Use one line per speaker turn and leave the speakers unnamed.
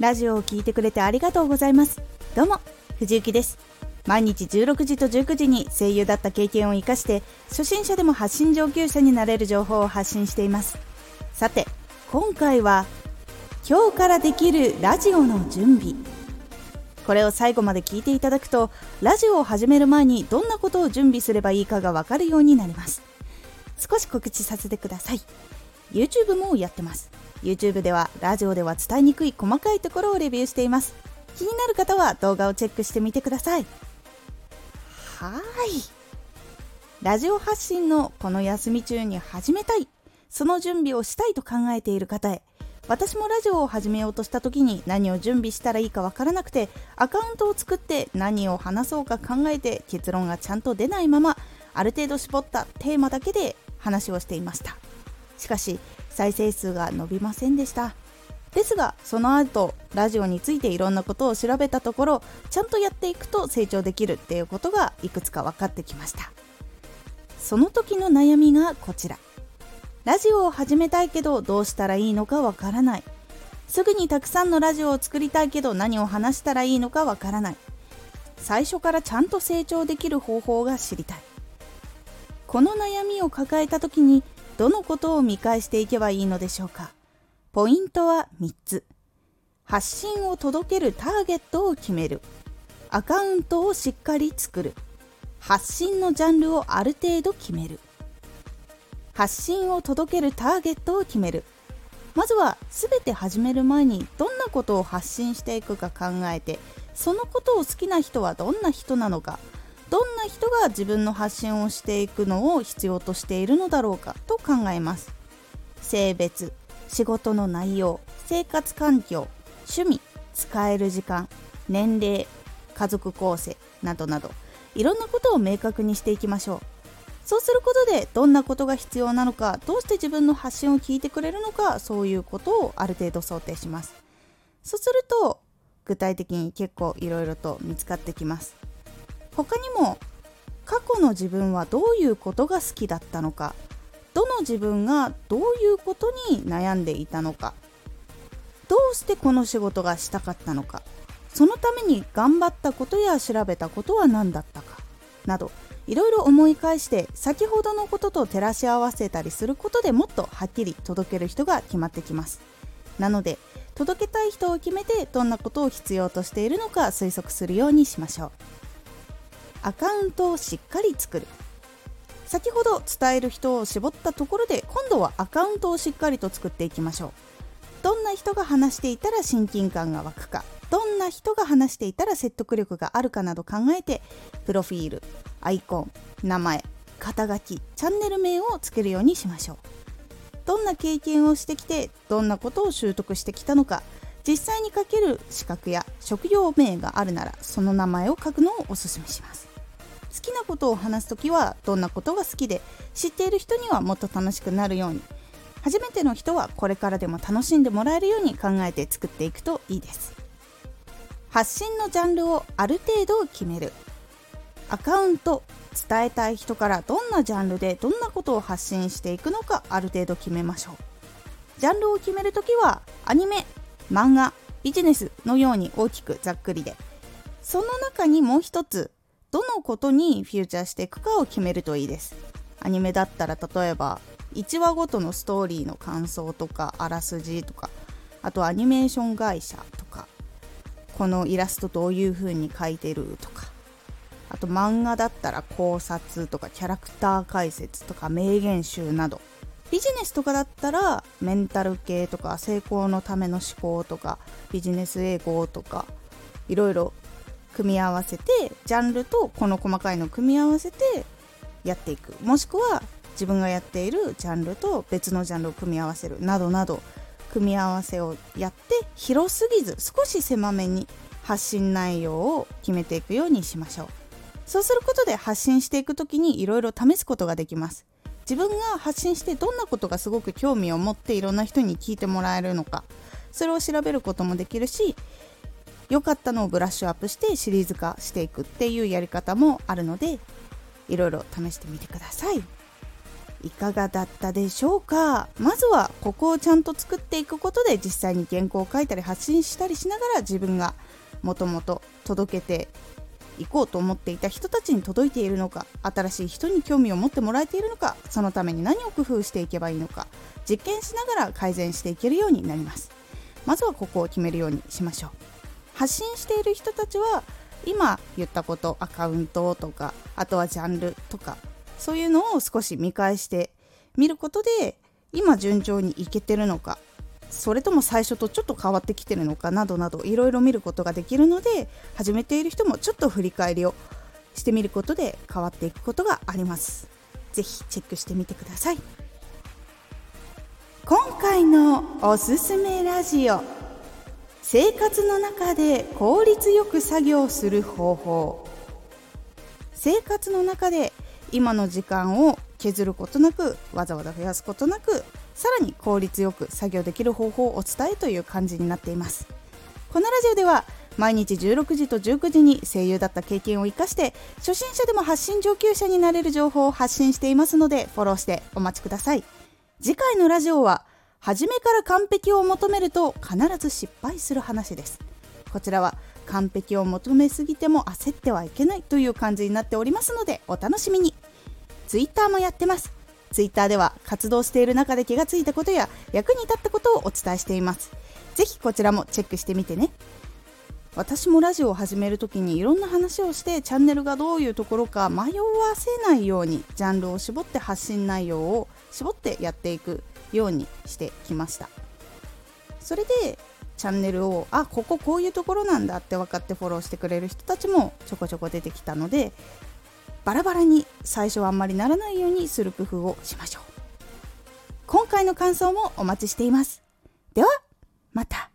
ラジオを聞いてくれてありがとうございます。どうも藤幸です。毎日16時と19時に声優だった経験を生かして初心者でも発信上級者になれる情報を発信しています。さて今回は今日からできるラジオの準備。これを最後まで聞いていただくとラジオを始める前にどんなことを準備すればいいかがわかるようになります。少し告知させてください。YouTube もやってます。YouTube ではラジオでは伝えにくい細かいところをレビューしています。気になる方は動画をチェックしてみてください。はい。ラジオ発信のこの休み中に始めたい。その準備をしたいと考えている方へ。私もラジオを始めようとした時に何を準備したらいいかわからなくてアカウントを作って何を話そうか考えて結論がちゃんと出ないままある程度絞ったテーマだけで話をしていました。しかし再生数が伸びませんでした。ですがその後ラジオについていろんなことを調べたところちゃんとやっていくと成長できるっていうことがいくつか分かってきました。その時の悩みがこちら。ラジオを始めたいけどどうしたらいいのかわからない。すぐにたくさんのラジオを作りたいけど何を話したらいいのかわからない。最初からちゃんと成長できる方法が知りたい。この悩みを抱えた時にどのことを見返していけばいいのでしょうか？ポイントは3つ。発信を届けるターゲットを決める。アカウントをしっかり作る。発信のジャンルをある程度決める。発信を届けるターゲットを決める。まずは全て始める前にどんなことを発信していくか考えてそのことを好きな人はどんな人なのかどんな人が自分の発信をしていくのを必要としているのだろうかと考えます。性別仕事の内容生活環境趣味使える時間年齢家族構成などなど。いろんなことを明確にしていきましょう。そうすることでどんなことが必要なのかどうして自分の発信を聞いてくれるのかそういうことをある程度想定します。そうすると具体的に結構いろいろと見つかってきます。他にも過去の自分はどういうことが好きだったのかどの自分がどういうことに悩んでいたのかどうしてこの仕事がしたかったのかそのために頑張ったことや調べたことは何だったかなどいろいろ思い返して先ほどのことと照らし合わせたりすることでもっとはっきり届ける人が決まってきます。なので届けたい人を決めてどんなことを必要としているのか推測するようにしましょう。アカウントをしっかり作る。先ほど伝える人を絞ったところで今度はアカウントをしっかりと作っていきましょう。どんな人が話していたら親近感が湧くか。どんな人が話していたら説得力があるかなど考えてプロフィールアイコン名前肩書きチャンネル名をつけるようにしましょう。どんな経験をしてきてどんなことを習得してきたのか実際に書ける資格や職業名があるならその名前を書くのをおすすめします。好きなことを話す時はどんなことが好きで知っている人にはもっと楽しくなるように初めての人はこれからでも楽しんでもらえるように考えて作っていくといいです。発信のジャンルをある程度決める。アカウント伝えたい人からどんなジャンルでどんなことを発信していくのかある程度決めましょう。ジャンルを決めるときはアニメ漫画ビジネスのように大きくざっくりで。その中にもう一つどのことにフューチャーしていくかを決めるといいです。アニメだったら例えば1話ごとのストーリーの感想とかあらすじとかあとアニメーション会社とかこのイラストどういう風に描いてるとかあと漫画だったら考察とかキャラクター解説とか名言集など。ビジネスとかだったらメンタル系とか成功のための思考とかビジネス英語とかいろいろ組み合わせてジャンルとこの細かいのを組み合わせてやっていく。もしくは自分がやっているジャンルと別のジャンルを組み合わせる。などなど組み合わせをやって広すぎず少し狭めに発信内容を決めていくようにしましょう。そうすることで発信していく時にいろいろ試すことができます。自分が発信してどんなことがすごく興味を持っていろんな人に聞いてもらえるのかそれを調べることもできるし良かったのをブラッシュアップしてシリーズ化していくっていうやり方もあるのでいろいろ試してみてください。いかがだったでしょうか？まずはここをちゃんと作っていくことで実際に原稿を書いたり発信したりしながら自分がもともと届けていこうと思っていた人たちに届いているのか新しい人に興味を持ってもらえているのかそのために何を工夫していけばいいのか実験しながら改善していけるようになります。まずはここを決めるようにしましょう。発信している人たちは今言ったことアカウントとかあとはジャンルとかそういうのを少し見返してみることで今順調にいけてるのかそれとも最初とちょっと変わってきてるのかなどなどいろいろ見ることができるので始めている人もちょっと振り返りをしてみることで変わっていくことがあります。是非チェックしてみてください。今回のおすすめラジオ。生活の中で効率よく作業する方法。生活の中で今の時間を削ることなくわざわざ増やすことなくさらに効率よく作業できる方法をお伝えという感じになっています。このラジオでは毎日16時と19時に声優だった経験を生かして初心者でも発信上級者になれる情報を発信していますのでフォローしてお待ちください。次回のラジオは初めから完璧を求めると必ず失敗する話です。こちらは完璧を求めすぎても焦ってはいけないという感じになっておりますのでお楽しみに。Twitter もやってます。Twitter では活動している中で気がついたことや役に立ったことをお伝えしています。ぜひこちらもチェックしてみてね。私もラジオを始める時にいろんな話をしてチャンネルがどういうところか迷わせないようにジャンルを絞って発信内容を絞ってやっていくようにしてきました。それでチャンネルをあこここういうところなんだって分かってフォローしてくれる人たちもちょこちょこ出てきたのでバラバラに最初はあんまりならないようにする工夫をしましょう。今回の感想もお待ちしています。ではまた。